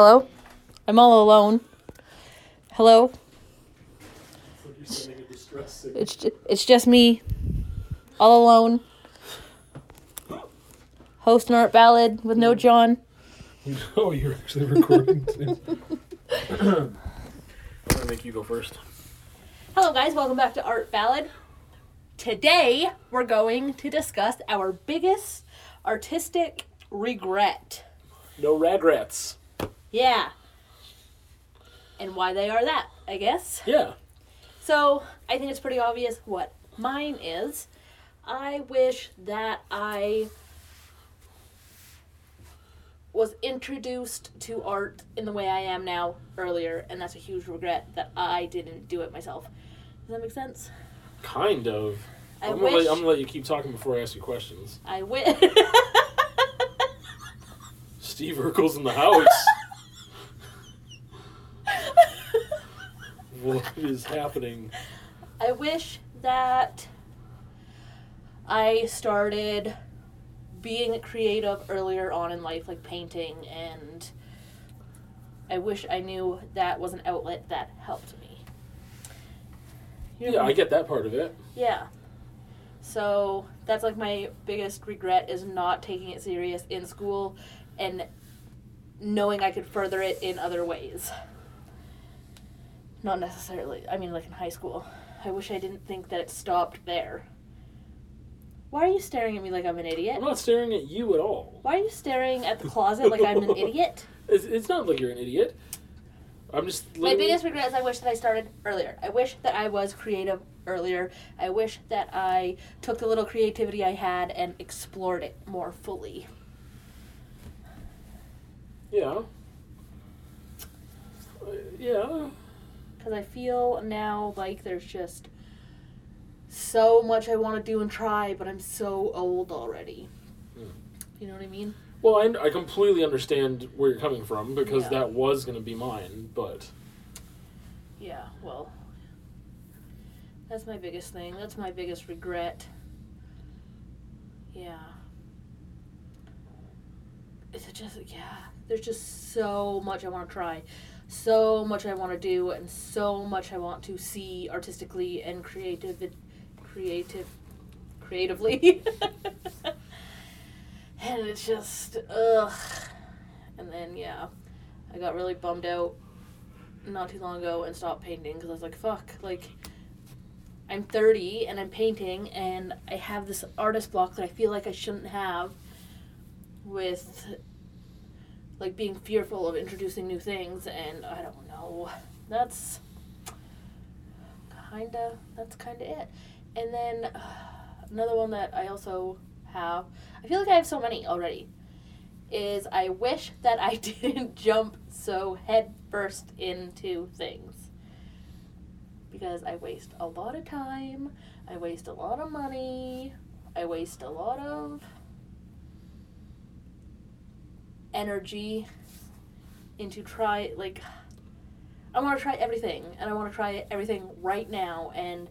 Hello? I'm all alone. Hello? It's ju- it's just me, all alone. Host an art ballad with no John. Oh, you're actually recording too. I'm gonna make you go first. Hello, guys. Welcome back to Art Ballad. Today, we're going to discuss our biggest artistic regret. No regrets. Yeah. And why they are that, I guess. Yeah. So, I think it's pretty obvious what mine is. I wish that I was introduced to art in the way I am now earlier, and that's a huge regret that I didn't do it myself. Does that make sense? Kind of. I I'm, gonna wish let, I'm gonna let you keep talking before I ask you questions. I wish Steve Urkel's in the house. What is happening? I wish that I started being creative earlier on in life, like painting, and I wish I knew that was an outlet that helped me. You know- Yeah, I get that part of it. Yeah. So that's like my biggest regret is not taking it serious in school and knowing I could further it in other ways. Not necessarily. I mean, like in high school. I wish I didn't think that it stopped there. Why are you staring at me like I'm an idiot? I'm not staring at you at all. Why are you staring at the closet like I'm an idiot? It's, it's not like you're an idiot. I'm just. My biggest regret is I wish that I started earlier. I wish that I was creative earlier. I wish that I took the little creativity I had and explored it more fully. Yeah. Uh, yeah. Because I feel now like there's just so much I want to do and try, but I'm so old already. Hmm. You know what I mean? Well, I, I completely understand where you're coming from because Yeah. that was going to be mine, but Yeah, well. That's my biggest thing. That's my biggest regret. Yeah. It's just, yeah. There's just so much I want to try. So much I want to do, and so much I want to see artistically and creative, creative, creatively. and it's just, ugh. And then, yeah, I got really bummed out not too long ago and stopped painting because I was like, fuck, like, I'm 30 and I'm painting and I have this artist block that I feel like I shouldn't have with, like, being fearful of introducing new things and I don't know. That's kinda, that's kinda it. And then uh, another one that I also have, I feel like I have so many already, is I wish that I didn't jump so head first into things. Because I waste a lot of time, I waste a lot of money, I waste a lot of energy into try like I want to try everything and I want to try everything right now and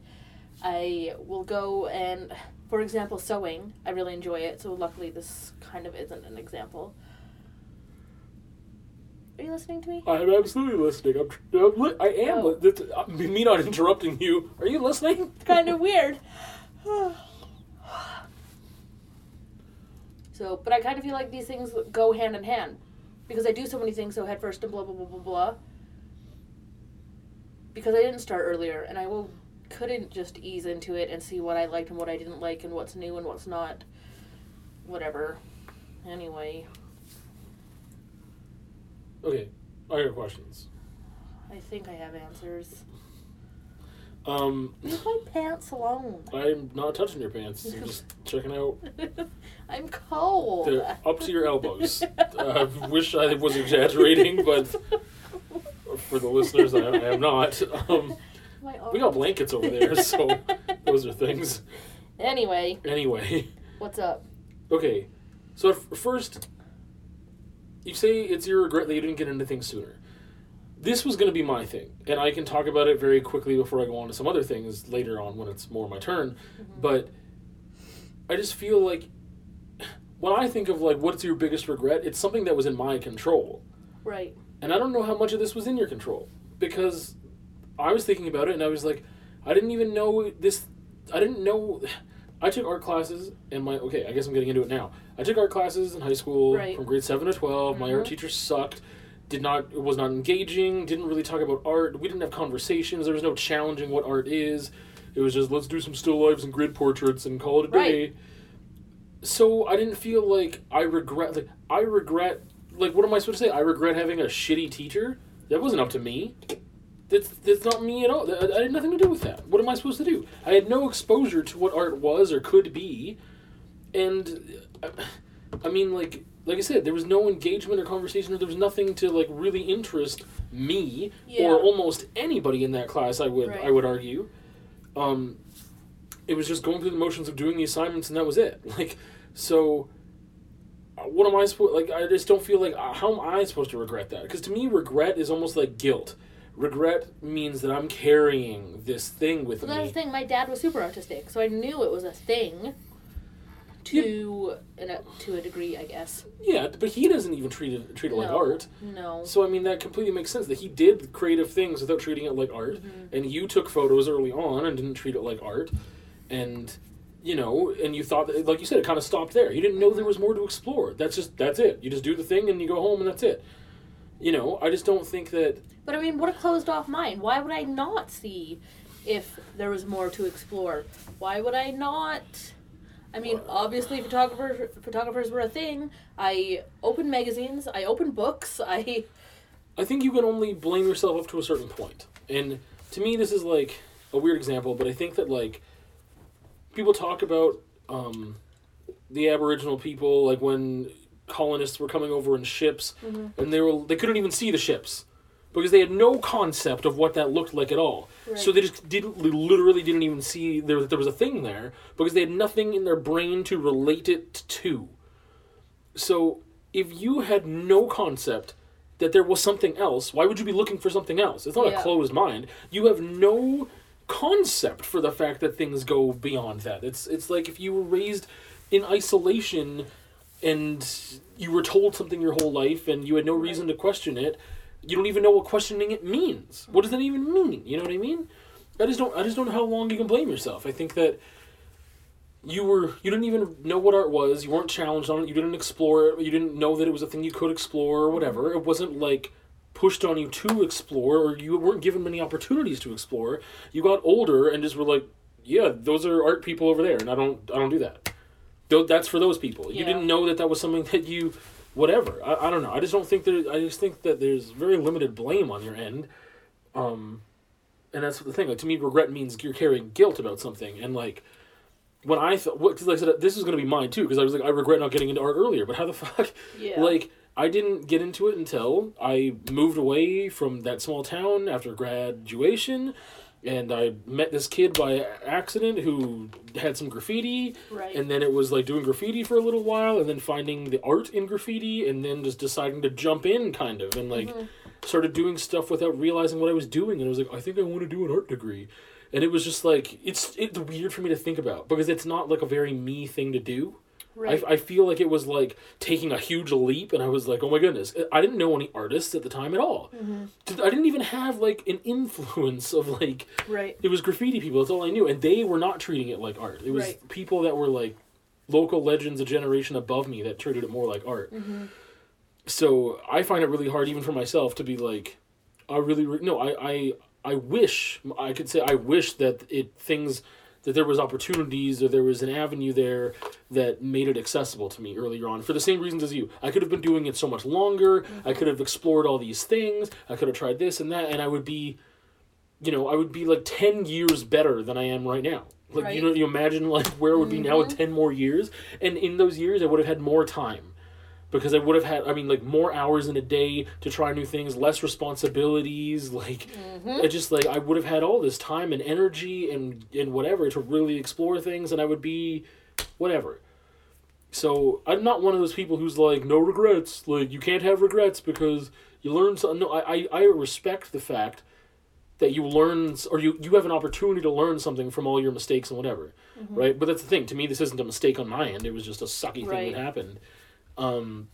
I will go and for example sewing I really enjoy it so luckily this kind of isn't an example are you listening to me I'm absolutely listening. I'm, I'm li- I am. Oh. li- uh, me not interrupting you. Are you listening? kind of weird so but I kind of feel like these things go hand in hand. Because I do so many things so head first and blah blah blah blah blah. Because I didn't start earlier and I will couldn't just ease into it and see what I liked and what I didn't like and what's new and what's not. Whatever. Anyway. Okay, I got questions. I think I have answers. Um, leave my pants alone. I'm not touching your pants. I'm just checking out. I'm cold They're up to your elbows. I wish I was exaggerating, but for the listeners, I, I am not. Um, we got blankets over there, so those are things. Anyway, Anyway, what's up? okay. So f- first, you say it's your regret that you didn't get into things sooner. This was going to be my thing, and I can talk about it very quickly before I go on to some other things later on when it's more my turn. But I just feel like when I think of like what's your biggest regret, it's something that was in my control. Right. And I don't know how much of this was in your control because I was thinking about it and I was like, I didn't even know this. I didn't know. I took art classes and my okay. I guess I'm getting into it now. I took art classes in high school Right. from grade seven to 12 My art Mhm. teacher sucked. Did not it was not engaging. Didn't really talk about art. We didn't have conversations. There was no challenging what art is. It was just let's do some still lifes and grid portraits and call it a day. Right. So I didn't feel like I regret like I regret like what am I supposed to say? I regret having a shitty teacher. That wasn't up to me. That's that's not me at all. I, I had nothing to do with that. What am I supposed to do? I had no exposure to what art was or could be, and I, I mean, like like I said, there was no engagement or conversation, or there was nothing to like really interest me Yeah. or almost anybody in that class. I would I would argue. Um, it was just going through the motions of doing the assignments, and that was it. Like so. uh, What am I supposed like? I just don't feel like uh, how am I supposed to regret that? Because to me, regret is almost like guilt. Regret means that I'm carrying this thing with Well, me. that's the thing. My dad was super artistic, so I knew it was a thing. To in a, to a degree, I guess. Yeah, but he doesn't even treat it treat it like art. No. So I mean that completely makes sense that he did creative things without treating it like art, Mm-hmm. and you took photos early on and didn't treat it like art, and you know, and you thought that, like you said, it kind of stopped there. You didn't know there was more to explore. That's just that's it. You just do the thing and you go home and that's it. You know, I just don't think that. But I mean, what a closed off mind. Why would I not see if there was more to explore? Why would I not? I mean, obviously, photographers photographers were a thing. I opened magazines. I opened books. I I think you can only blame yourself up to a certain point. And to me, this is like a weird example, but I think that like people talk about um, the Aboriginal people, like when colonists were coming over in ships, and they were they couldn't even see the ships because they had no concept of what that looked like at all. So they just didn't they literally didn't even see there that there was a thing there because they had nothing in their brain to relate it to. So if you had no concept that there was something else, why would you be looking for something else? It's not a closed mind. You have no concept for the fact that things go beyond that. It's it's like if you were raised in isolation and you were told something your whole life and you had no reason to question it, you don't even know what questioning it means. What does that even mean? You know what I mean? I just don't I just don't know how long you can blame yourself. I think that you were you didn't even know what art was you weren't challenged on it you didn't explore it you didn't know that it was a thing you could explore or whatever it wasn't like pushed on you to explore or you weren't given many opportunities to explore. You got older and just were like yeah those are art people over there and i don't i don't do that. That's for those people. You didn't know that that was something that you whatever. I, I don't know. I just don't think there i just think that there's very limited blame on your end. Um and that's the thing. Like to me regret means you're carrying guilt about something. And like when I thought, what, because I said this is going to be mine too, because I was like, I regret not getting into art earlier. But how the fuck, Yeah. like, I didn't get into it until I moved away from that small town after graduation, and I met this kid by accident who had some graffiti, right. and then it was like doing graffiti for a little while, and then finding the art in graffiti, and then just deciding to jump in, kind of, and like mm-hmm. started doing stuff without realizing what I was doing, and I was like, I think I want to do an art degree, and it was just like it's it's weird for me to think about because it's not like a very me thing to do. Right. I, I feel like it was like taking a huge leap, and I was like, oh my goodness, I didn't know any artists at the time at all. Mm-hmm. I didn't even have like an influence of like right. it was graffiti people. That's all I knew, and they were not treating it like art. It was Right. people that were like local legends, a generation above me, that treated it more like art. Mm-hmm. So I find it really hard, even for myself, to be like, I really re- no. I I I wish I could say I wish that it things that there was opportunities or there was an avenue there that made it accessible to me earlier on for the same reasons as you. I could have been doing it so much longer. I could have explored all these things. I could have tried this and that, and I would be, you know, I would be like ten years better than I am right now. Like you know, you imagine like where it would be now with mm-hmm. ten more years, and in those years I would have had more time because I would have had I mean like more hours in a day to try new things, less responsibilities, like mm-hmm. I just like I would have had all this time and energy and and whatever to really explore things and I would be whatever. So I'm not one of those people who's like no regrets, like you can't have regrets because you learn something. No, I I, I respect the fact that you learn or you you have an opportunity to learn something from all your mistakes and whatever, mm-hmm. right? But that's the thing. To me, this isn't a mistake on my end. It was just a sucky thing Right. that happened. Um,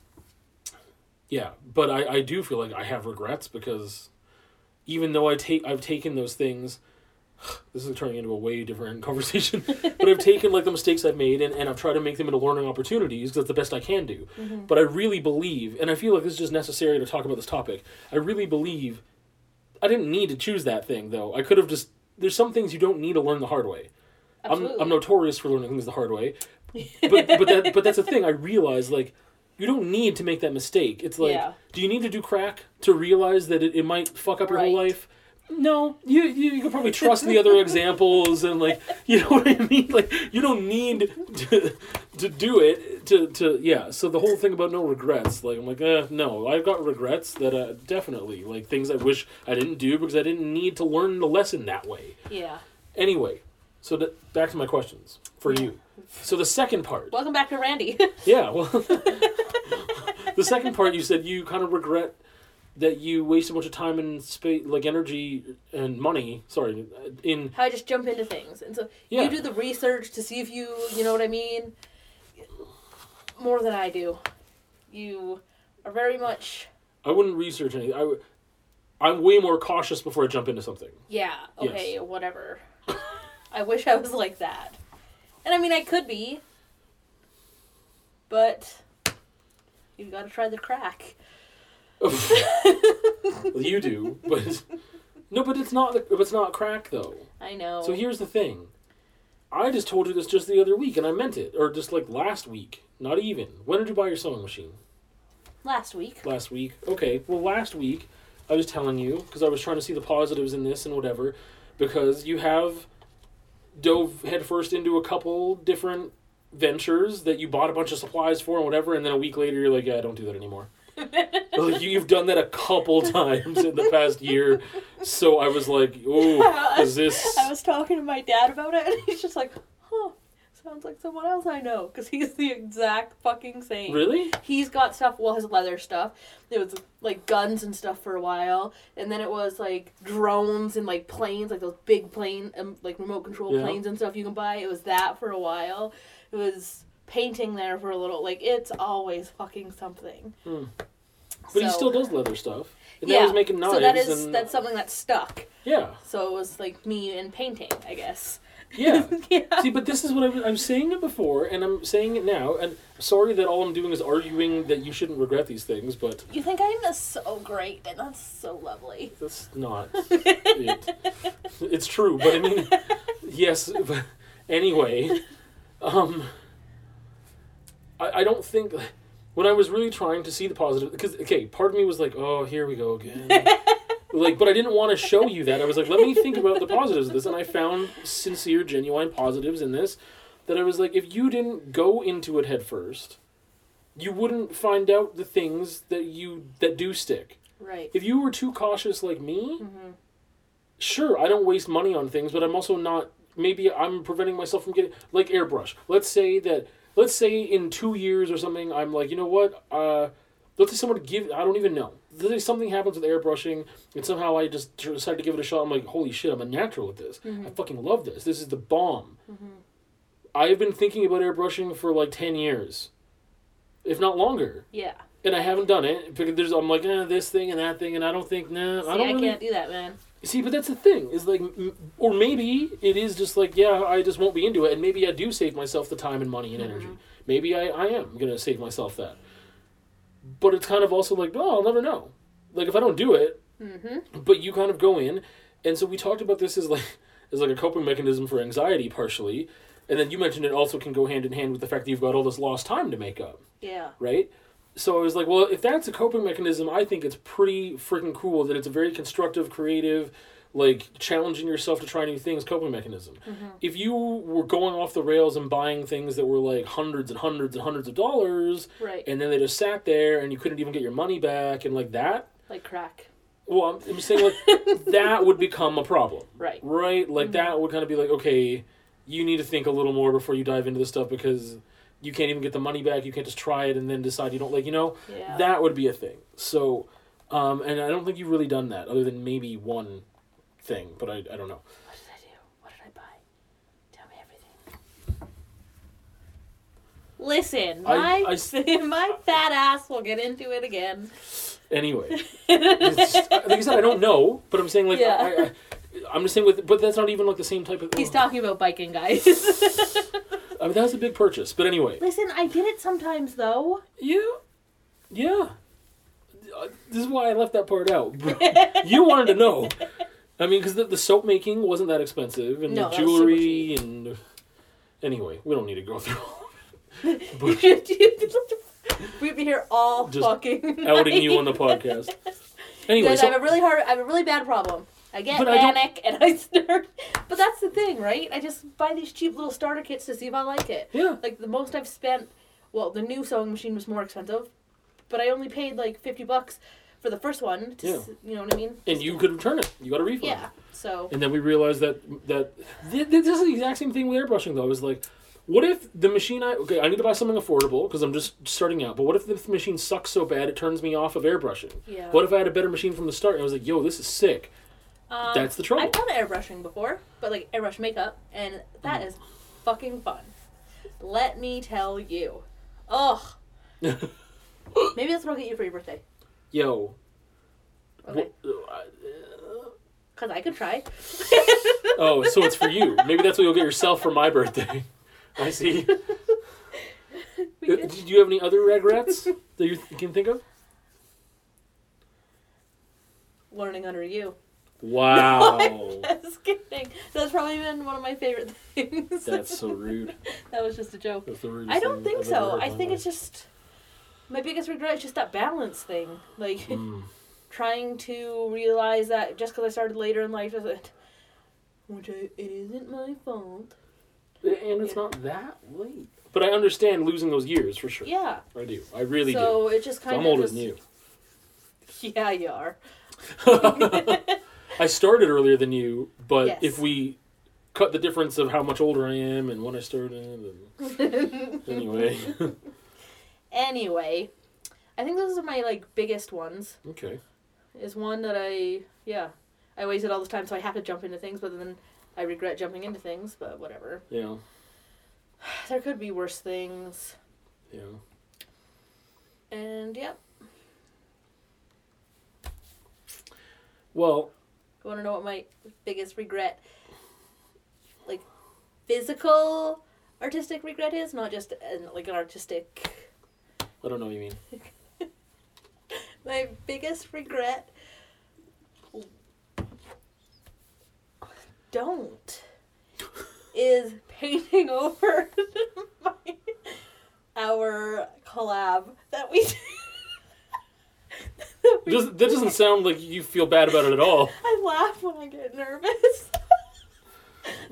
Yeah, but I, I do feel like I have regrets because even though I take I've taken those things this is turning into a way different conversation. but I've taken like the mistakes I've made and, and I've tried to make them into learning opportunities because that's the best I can do. Mm-hmm. But I really believe, and I feel like this is just necessary to talk about this topic. I really believe I didn't need to choose that thing though. I could have just there's some things you don't need to learn the hard way. I'm, Absolutely. I'm notorious for learning things the hard way, but but that but that's the thing. I realize like you don't need to make that mistake. It's like, Yeah. do you need to do crack to realize that it, it might fuck up your whole life? No, you, you you could probably trust the other examples and like you know what I mean. Like you don't need to to do it to to yeah. So the whole thing about no regrets, like I'm like, eh, no, I've got regrets that uh, definitely like things I wish I didn't do because I didn't need to learn the lesson that way. Yeah. Anyway, so th- back to my questions for you. So the second part, Welcome back to Randy. yeah, well, the second part you said you kind of regret that you waste a bunch of time and space, like energy and money. Sorry, uh, in How I just jump into things, and so Yeah. you do the research to see if you, you know what I mean, more than I do. You are very much, I wouldn't research anything. I, w- I'm way more cautious before I jump into something. yeah, okay, Yes. whatever. I wish I was like that, and I mean I could be, but you've got to try the crack. well, you do, but no, but it's not. the- It's not crack though. I know. So here's the thing. I just told you this just the other week, and I meant it, or just like last week. Not even. When did you buy your sewing machine? Last week. last week. Okay, well, last week I was telling you because I was trying to see the positives in this and whatever, because you have dove headfirst into a couple different ventures that you bought a bunch of supplies for and whatever, and then a week later you're like, yeah, I don't do that anymore. like you, you've done that a couple times in the past year, so I was like, oh, is this? I was talking to my dad about it, and he's just like, "Huh, sounds like someone else I know," because he's the exact fucking same. Really? He's got stuff. Well, his leather stuff. It was like guns and stuff for a while, and then it was like drones and like planes, like those big plane, um, like remote control Yeah. planes and stuff you can buy. It was that for a while. It was painting there for a little. Like it's always fucking something. Hmm. But he still does leather stuff. And yeah. he's making knives. so that is and, that's something that stuck. yeah, So it was like me and painting, I guess. Yeah. yeah. See, but this is what I'm, I'm saying it before, and I'm saying it now. And sorry that all I'm doing is arguing that you shouldn't regret these things, but You think I'm so great, and that's so lovely. that's not it. It's true, but I mean, yes. But anyway, um, I, I don't think when I was really trying to see the positive, because okay, part of me was like, oh, here we go again. like, but I didn't want to show you that. I was like, let me think about the positives of this, and I found sincere, genuine positives in this. That I was like, if you didn't go into it head first, you wouldn't find out the things that you that do stick. Right. If you were too cautious like me, Mm-hmm. sure, I don't waste money on things, but I'm also not. Maybe I'm preventing myself from getting like airbrush. Let's say that. Let's say in two years or something, I'm like, you know what? Uh, let's say someone give. I don't even know. Let's say something happens with airbrushing, and somehow I just decide to give it a shot. I'm like, holy shit, I'm a natural at this. I mm-hmm. fucking love this. This is the bomb. Mm-hmm. I've been thinking about airbrushing for like ten years, if not longer, Yeah. and I haven't done it because there's. I'm like, eh, this thing and that thing, and I don't think, nah, See, I I, don't really can't do that, man. See, but that's the thing is like, m- or maybe it is just like, yeah, I just won't be into it, and maybe I do save myself the time and money and mm-hmm. energy. Maybe I, I am gonna save myself that. But it's kind of also like, oh, I'll never know. Like if I don't do it, Mm-hmm. but you kind of go in, and so we talked about this as like as like a coping mechanism for anxiety partially, and then you mentioned it also can go hand in hand with the fact that you've got all this lost time to make up Yeah. right? So I was like, well, if that's a coping mechanism, I think it's pretty freaking cool that it's a very constructive, creative, like challenging yourself to try new things coping mechanism. If you were going off the rails and buying things that were like hundreds and hundreds and hundreds of dollars, Right. and then they just sat there and you couldn't even get your money back and like that, like crack. well, I'm, I'm saying like that would become a problem, Right. right? Like that would kind of be like, okay, you need to think a little more before you dive into this stuff because you can't even get the money back. You can't just try it and then decide you don't like, you know, Yeah. that would be a thing. So, um, and I don't think you've really done that other than maybe one thing, but I, I don't know. What did I do? What did I buy? Tell me everything. Listen, I- my I my fat ass will get into it again. Anyway, it's like I said, I don't know, but I'm saying like Yeah. I, I, I'm just saying with, but that's not even like the same type of. He's talking about biking, guys. I mean, that was a big purchase, but anyway. Listen, I did it sometimes though. Yeah, yeah. Uh, This is why I left that part out. you wanted to know. I mean, because the, the soap making wasn't that expensive, and No, the that was super jewelry, and anyway, we don't need to go through all of it. But We'd be here all Just fucking outing you on the podcast. Anyway, Guys, I have a really hard, I have a really bad problem. I get But I don't- panic and I start, but that's the thing, right? I just buy these cheap little starter kits to see if I like it. yeah, Like the most I've spent, well, the new sewing machine was more expensive, but I only paid like fifty bucks for the first one. To, Yeah. s you know what I mean? and you could return it. You got a refund. Yeah. So And then we realized that that th- th- this is the exact same thing with airbrushing though. It was like, what if the machine I okay, I need to buy something affordable because I'm just starting out. But what if the machine sucks so bad it turns me off of airbrushing? yeah. What if I had a better machine from the start and I was like, yo, this is sick. Um, That's the trouble. I've done airbrushing before, but like airbrush makeup, and that Mm. is fucking fun. Let me tell you. Ugh. Maybe that's what I'll get you for your birthday. Yo. Okay. uh, Because I could try. oh, so it's for you. Maybe that's what you'll get yourself for my birthday. I see. Uh, Do you have any other regrets that you th- can think of? Learning under you. Wow. Just kidding. That's probably been one of my favorite things. That's so rude. that was just a joke. That's the rudest I don't thing think I've so. I think it's just my biggest regret is just that balance thing. Like Mm. trying to realize that just because I started later in life doesn't, which I, it isn't my fault. And it's not that late. But I understand losing those years for sure. Yeah. I do. I really do. so it just do. kind I'm older just, than you. Yeah, you are. I started earlier than you, but Yes. if we cut the difference of how much older I am and when I started, and anyway, anyway, I think those are my like biggest ones. okay. Is one that I yeah I always it all the time, so I have to jump into things, but then I regret jumping into things. But whatever. Yeah, There could be worse things. yeah. And yep. Well, You want to know what my biggest regret, like, physical artistic regret is? Not just an, like an artistic. I don't know what you mean. My biggest regret. Don't. Is painting over my, our collab that we. that we Does, that doesn't sound like you feel bad about it at all. I laugh when I get nervous.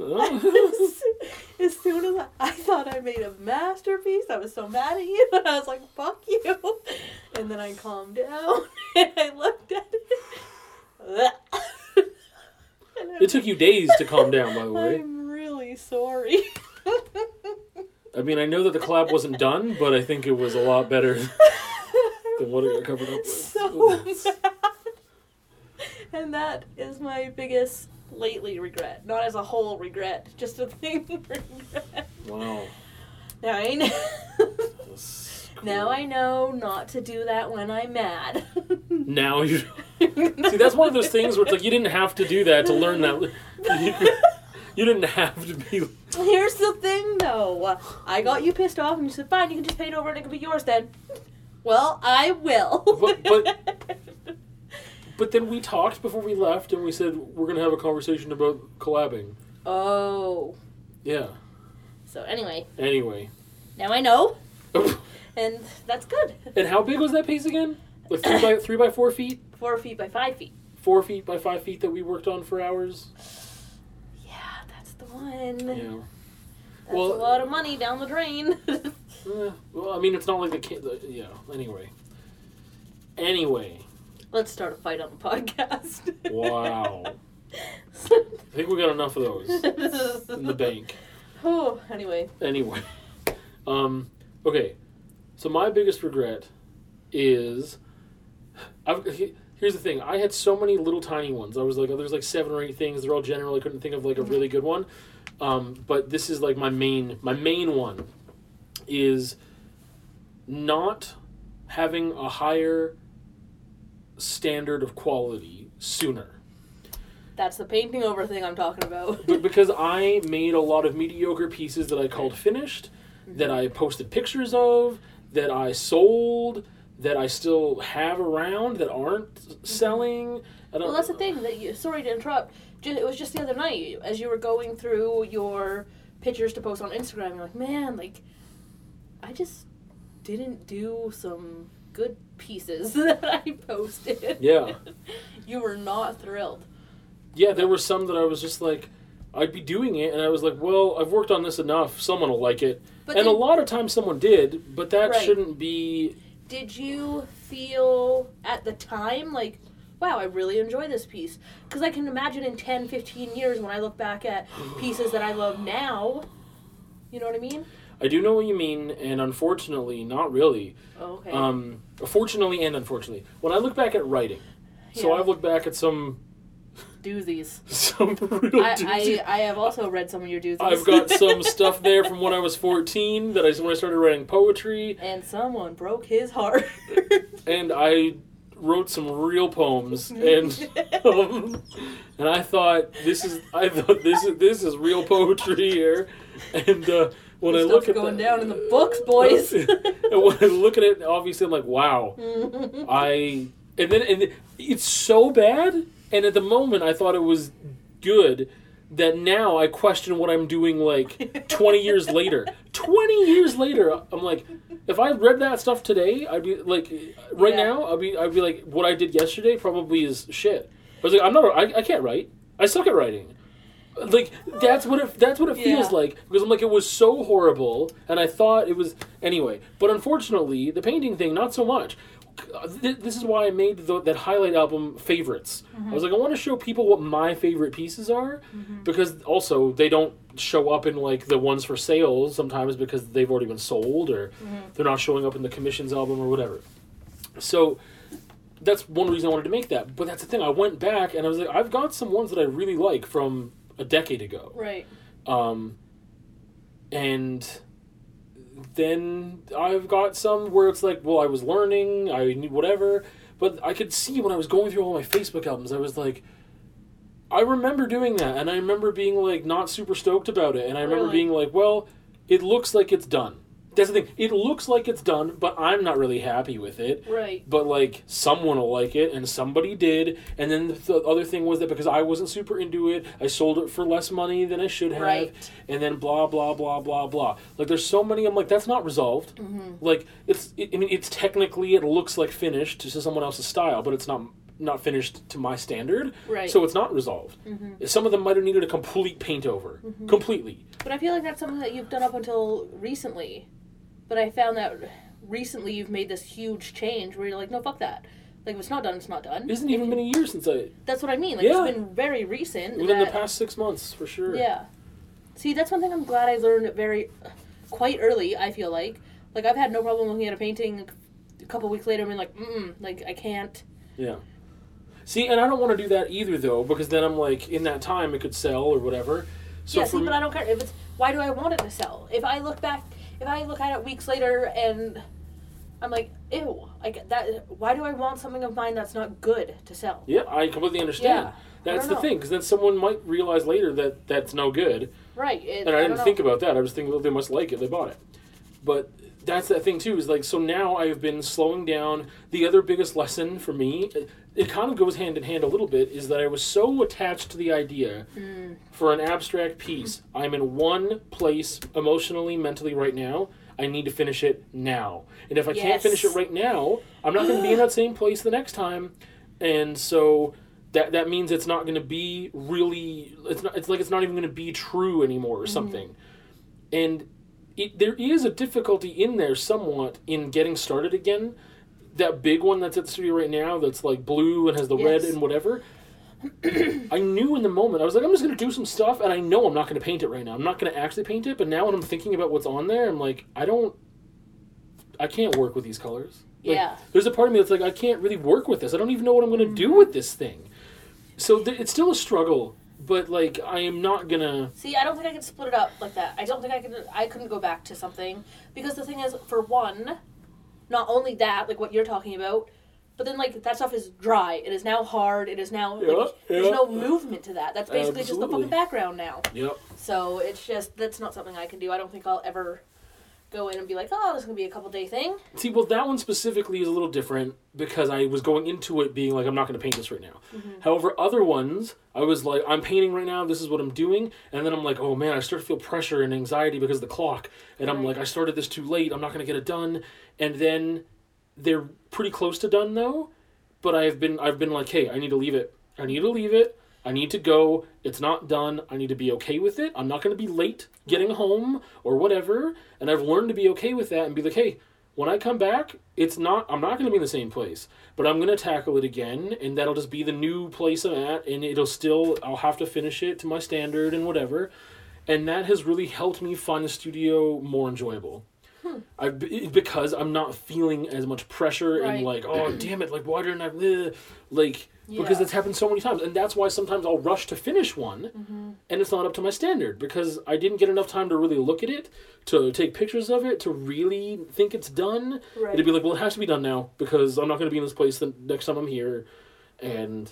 As soon as I, I thought I made a masterpiece, I was so mad at you, and I was like, "Fuck you!" And then I calmed down and I looked at it. It took you days to calm down, by the way. I'm really sorry. I mean, I know that the collab wasn't done, but I think it was a lot better than what it got covered up with. so mad. And that is my biggest lately regret. Not as a whole regret, just a thing regret. Wow. Now I know. That's now. I know not to do that when I'm mad. Now you see. That's one of those things where it's like you didn't have to do that to learn that. You, you didn't have to be. Here's the thing, though. I got you pissed off, and you said, "Fine, you can just paint over it. and It can be yours then." Well, I will. But- but- But then we talked before we left, and we said we're gonna have a conversation about collabing. oh. Yeah. So anyway, Anyway. now I know, and that's good. And how big was that piece again? Like three by three by four feet, Four feet by five feet. four feet by five feet that we worked on for hours. Yeah, that's the one. Yeah. That's Well- a lot of money down the drain. Eh, well, I mean, it's not like the kid. The, yeah. Anyway. Anyway. Let's start a fight on the podcast. Wow. I think we got enough of those in the bank. oh, anyway. Anyway, um, okay. So my biggest regret is, I've, here's the thing. I had so many little tiny ones. I was like, oh, there's like seven or eight things. They're all general. I couldn't think of like a really good one. Um, but this is like my main, my main one is not having a higher standard of quality sooner. That's the painting over thing I'm talking about. But because I made a lot of mediocre pieces that I called finished, that mm-hmm. I posted pictures of, that I sold, that I still have around that aren't mm-hmm. selling. I don't, Well, that's the thing that you. Sorry to interrupt. Ju- It was just the other night as you were going through your pictures to post on Instagram. You're like, man, like, I just didn't do some good pieces that I posted. Yeah. you were not thrilled. Yeah, there were some that I was just like, I'd be doing it, and I was like, well, I've worked on this enough. Someone will like it. But and did, a lot of times someone did, but that Right. shouldn't be. did you feel at the time like, wow, I really enjoy this piece? Because I can imagine in 10, 15 years when I look back at pieces that I love now. You know what I mean? I do know what you mean, and unfortunately, not really. Oh, okay. Um, fortunately and unfortunately, when I look back at writing, so Yeah. I've looked back at some Doozies. some real I, doozy- I, I have also read some of your doozies. I've got some stuff there from when I was 14 that I when I started writing poetry, and someone broke his heart. and I wrote some real poems, and um, and I thought this is I thought this is this is real poetry here, and uh, when I look at going the- down in the books, boys. and when I look at it, obviously I'm like, wow, I and then and it's so bad, and at the moment I thought it was good. That now I question what I'm doing like 20 years later. 20 years later, I'm like, if I read that stuff today, I'd be like, right Yeah. now, I'd be, I'd be like, what I did yesterday probably is shit. I was like, I'm not, I, I can't write. I suck at writing. Like that's what it, that's what it feels Yeah. like because I'm like it was so horrible, and I thought it was anyway. But unfortunately, the painting thing, not so much. This is why I made the, that highlight album favorites. I was like, I want to show people what my favorite pieces are, mm-hmm. because also they don't show up in like the ones for sale sometimes because they've already been sold or mm-hmm. they're not showing up in the commissions album or whatever. So that's one reason I wanted to make that. But that's the thing. I went back and I was like, I've got some ones that I really like from a decade ago. right. Um, and then I've got some where it's like, well, I was learning, I knew whatever, but I could see when I was going through all my Facebook albums, I was like, I remember doing that, and I remember being like not super stoked about it, and I remember Really? being like, well, it looks like it's done. That's the thing. It looks like it's done, but I'm not really happy with it Right. but like someone will like it and somebody did and then the other thing was that because i wasn't super into it i sold it for less money than i should have Right. and then blah blah blah blah blah like there's so many i'm like that's not resolved Mm-hmm. like it's it, i mean it's technically it looks like finished to someone else's style but it's not not finished to my standard Right. so it's not resolved some of them might have needed a complete paint over Mm-hmm. completely But I feel like that's something that you've done up until recently. But I found that recently you've made this huge change where you're like, no, fuck that. Like if it's not done, it's not done. it hasn't even been a year since i That's what I mean. Like Yeah. it's been very recent. within the past six months for sure Yeah. See, that's one thing I'm glad I learned very, quite early. I feel like, like I've had no problem looking at a painting a couple weeks later and being like, mm, like I can't. Yeah. See, and I don't want to do that either, though, because then I'm like, in that time, it could sell or whatever. So yeah. See, but I don't care if it's. Why do I want it to sell? If I look back, if I look at it weeks later and I'm like, ew, like that. Why do I want something of mine that's not good to sell? yeah, I completely understand. Yeah. That's the thing, because then someone might realize later that that's no good, Right. It, and I, don't didn't think about that. I was thinking, well, they must like it, they bought it. But that's that thing too. Is like, so now I have been slowing down. The other biggest lesson for me, it, kind of goes hand in hand a little bit, is that I was so attached to the idea Mm. for an abstract piece. I'm in one place emotionally, mentally right now. I need to finish it now. And if I can't finish it right now, I'm not going to be in that same place the next time. And so that that means it's not going to be really it's not it's like it's not even going to be true anymore or something. And it, there is a difficulty in there somewhat in getting started again. That big one that's at the studio right now that's like blue and has the red and whatever. I knew in the moment I was like, I'm just gonna do some stuff, and I know I'm not gonna paint it right now. I'm not gonna actually paint it, but now when I'm thinking about what's on there, I'm like, I don't, I can't work with these colors. Like, Yeah. There's a part of me that's like, I can't really work with this. I don't even know what I'm gonna do mm-hmm. with this thing. So th- it's still a struggle but like I am not gonna. See, I don't think I can split it up like that. I don't think I can. I couldn't go back to something because the thing is, for one, not only that, like what you're talking about, but then like that stuff is dry. It is now hard. It is now like Yeah, there's no movement to that. That's basically just the fucking background now. Yep. So it's just that's not something I can do. I don't think I'll ever go in and be like, oh, this is gonna be a couple day thing. See, well, that one specifically is a little different because I was going into it being like, I'm not to paint this right now. Mm-hmm. However, other ones, I was like, I'm painting right now. This is what I'm doing, and then I'm like, oh man, I start to feel pressure and anxiety because of the clock, and I'm like, I started this too late. I'm not to get it done, and then they're pretty close to done though. But I've been, I've been like, hey, I need to leave it. I need to leave it. I need to go. It's not done. I need to be okay with it. I'm not going to be late getting home or whatever. And I've learned to be okay with that and be like, hey, when I come back, it's not. I'm not going to be in the same place, but I'm going to tackle it again, and that'll just be the new place I'm at, and it'll still. I'll have to finish it to my standard and whatever, and that has really helped me find the studio more enjoyable. I because I'm not feeling as much pressure and like, oh damn it, like why didn't I, bleh, like because it's happened so many times, and that's why sometimes I'll rush to finish one, Mm-hmm. and it's not up to my standard because I didn't get enough time to really look at it, to take pictures of it, to really think it's done. Right. It'd be like, well, it has to be done now because I'm not going to be in this place the next time I'm here, and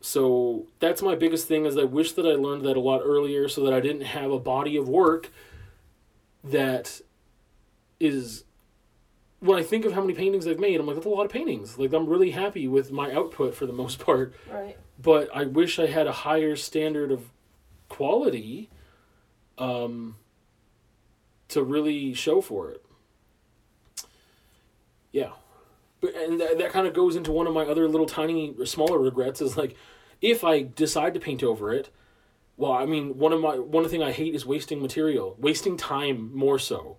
so that's my biggest thing is I wish that I learned that a lot earlier so that I didn't have a body of work that is when I think of how many paintings I've made, I'm like, that's a lot of paintings. Like I'm really happy with my output for the most part Right. but I wish I had a higher standard of quality um, to really show for it. Yeah. But, and that, that kind of goes into one of my other little tiny, smaller regrets is like, if I decide to paint over it, well, I mean, one of my one thing I hate is wasting material, wasting time more so,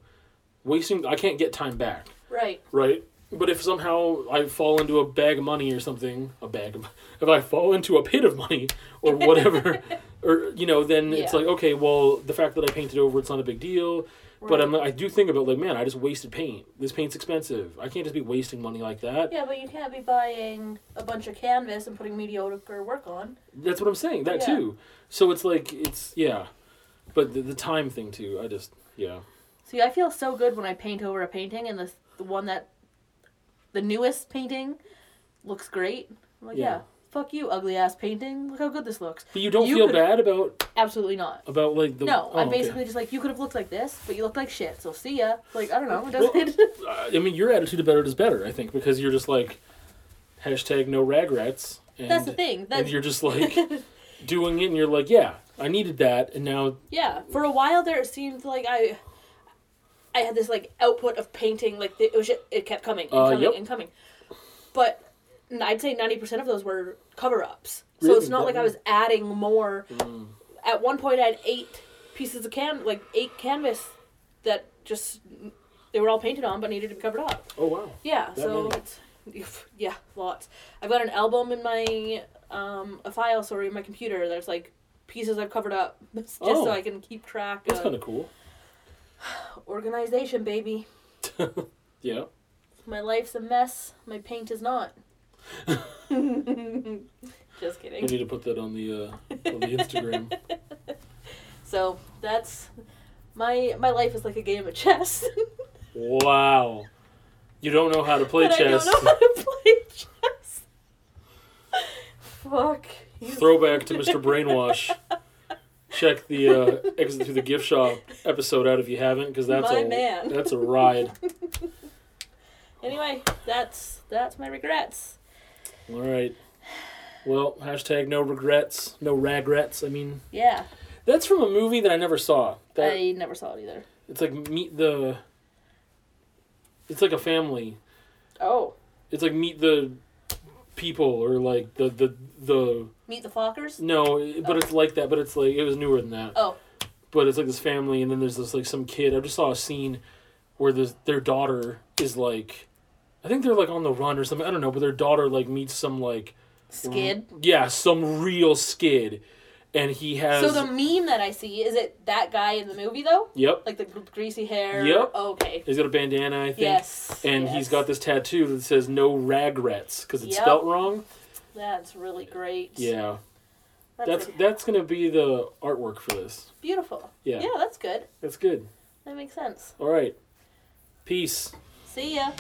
wasting. I can't get time back Right. right? But if somehow I fall into a bag of money or something, a bag of, if I fall into a pit of money or whatever, or you know, then it's like okay, well, the fact that I painted over it's not a big deal. But I'm, I do think about like, man, I just wasted paint. This paint's expensive. I can't just be wasting money like that. Yeah, but you can't be buying a bunch of canvas and putting mediocre work on. That's what I'm saying. That Yeah. too. So it's like it's yeah, but the, the time thing too. I just yeah. See, I feel so good when I paint over a painting, and the the one that the newest painting looks great. I'm like, Yeah. yeah, fuck you, ugly ass painting. Look how good this looks. But you don't You feel bad about Absolutely not. about like the No, oh, I'm okay. basically just like you could have looked like this, but you look like shit. So see ya. Like I don't know. It Well, doesn't. Uh, I mean, your attitude about it is better, I think, because you're just like hashtag no regrets, and, That's the thing. and you're just like doing it, and you're like, yeah, I needed that, and now yeah. For a while there, it seemed like I. I had this like output of painting, like it was just, it kept coming and Uh, coming yep. and coming, but I'd say ninety percent of those were cover ups. So Really? it's not like I was adding more. mm, At one point, I had eight pieces of can like eight canvas that just they were all painted on but needed to be covered up. oh wow, Yeah, That so yeah, lots. I've got an album in my um a file sorry in my computer. There's like pieces I've covered up just Oh. so I can keep track that's kind of cool. organization, baby. Yeah, My life's a mess. My paint is not. just I kidding. need to put that on the uh, on the Instagram. So that's my my life is like a game of chess. wow, you don't know how to play but chess. I don't know how to play chess. Fuck. Throwback to Mr. Brainwash. Check the uh, exit through the gift shop episode out if you haven't, because that's My a man. that's a ride. Anyway, that's that's my regrets. All right. Well, hashtag no regrets, no regrets. I mean, Yeah, that's from a movie that I never saw. That I never saw it either. it's like meet the. It's like a family. Oh, It's like meet the people or like the the the Meet the Fockers. no, but it's like that. But it's like it was newer than that. Oh, But it's like this family, and then there's this like some kid. I just saw a scene where this their daughter is like, I think they're like on the run or something. I don't know, but their daughter like meets some like Skid. yeah, some real skid, and he has So the meme that I see is it that guy in the movie though, yep. like the greasy hair. Yep. Okay. He's got a bandana, I think. Yes. And yes. he's got this tattoo that says "No Ragrets" because it's Yep. spelt wrong. That's really great. Yeah. That's, That's that's gonna be the artwork for this. beautiful. Yeah, Yeah, that's good. that's good. That makes sense. All right, peace. See ya.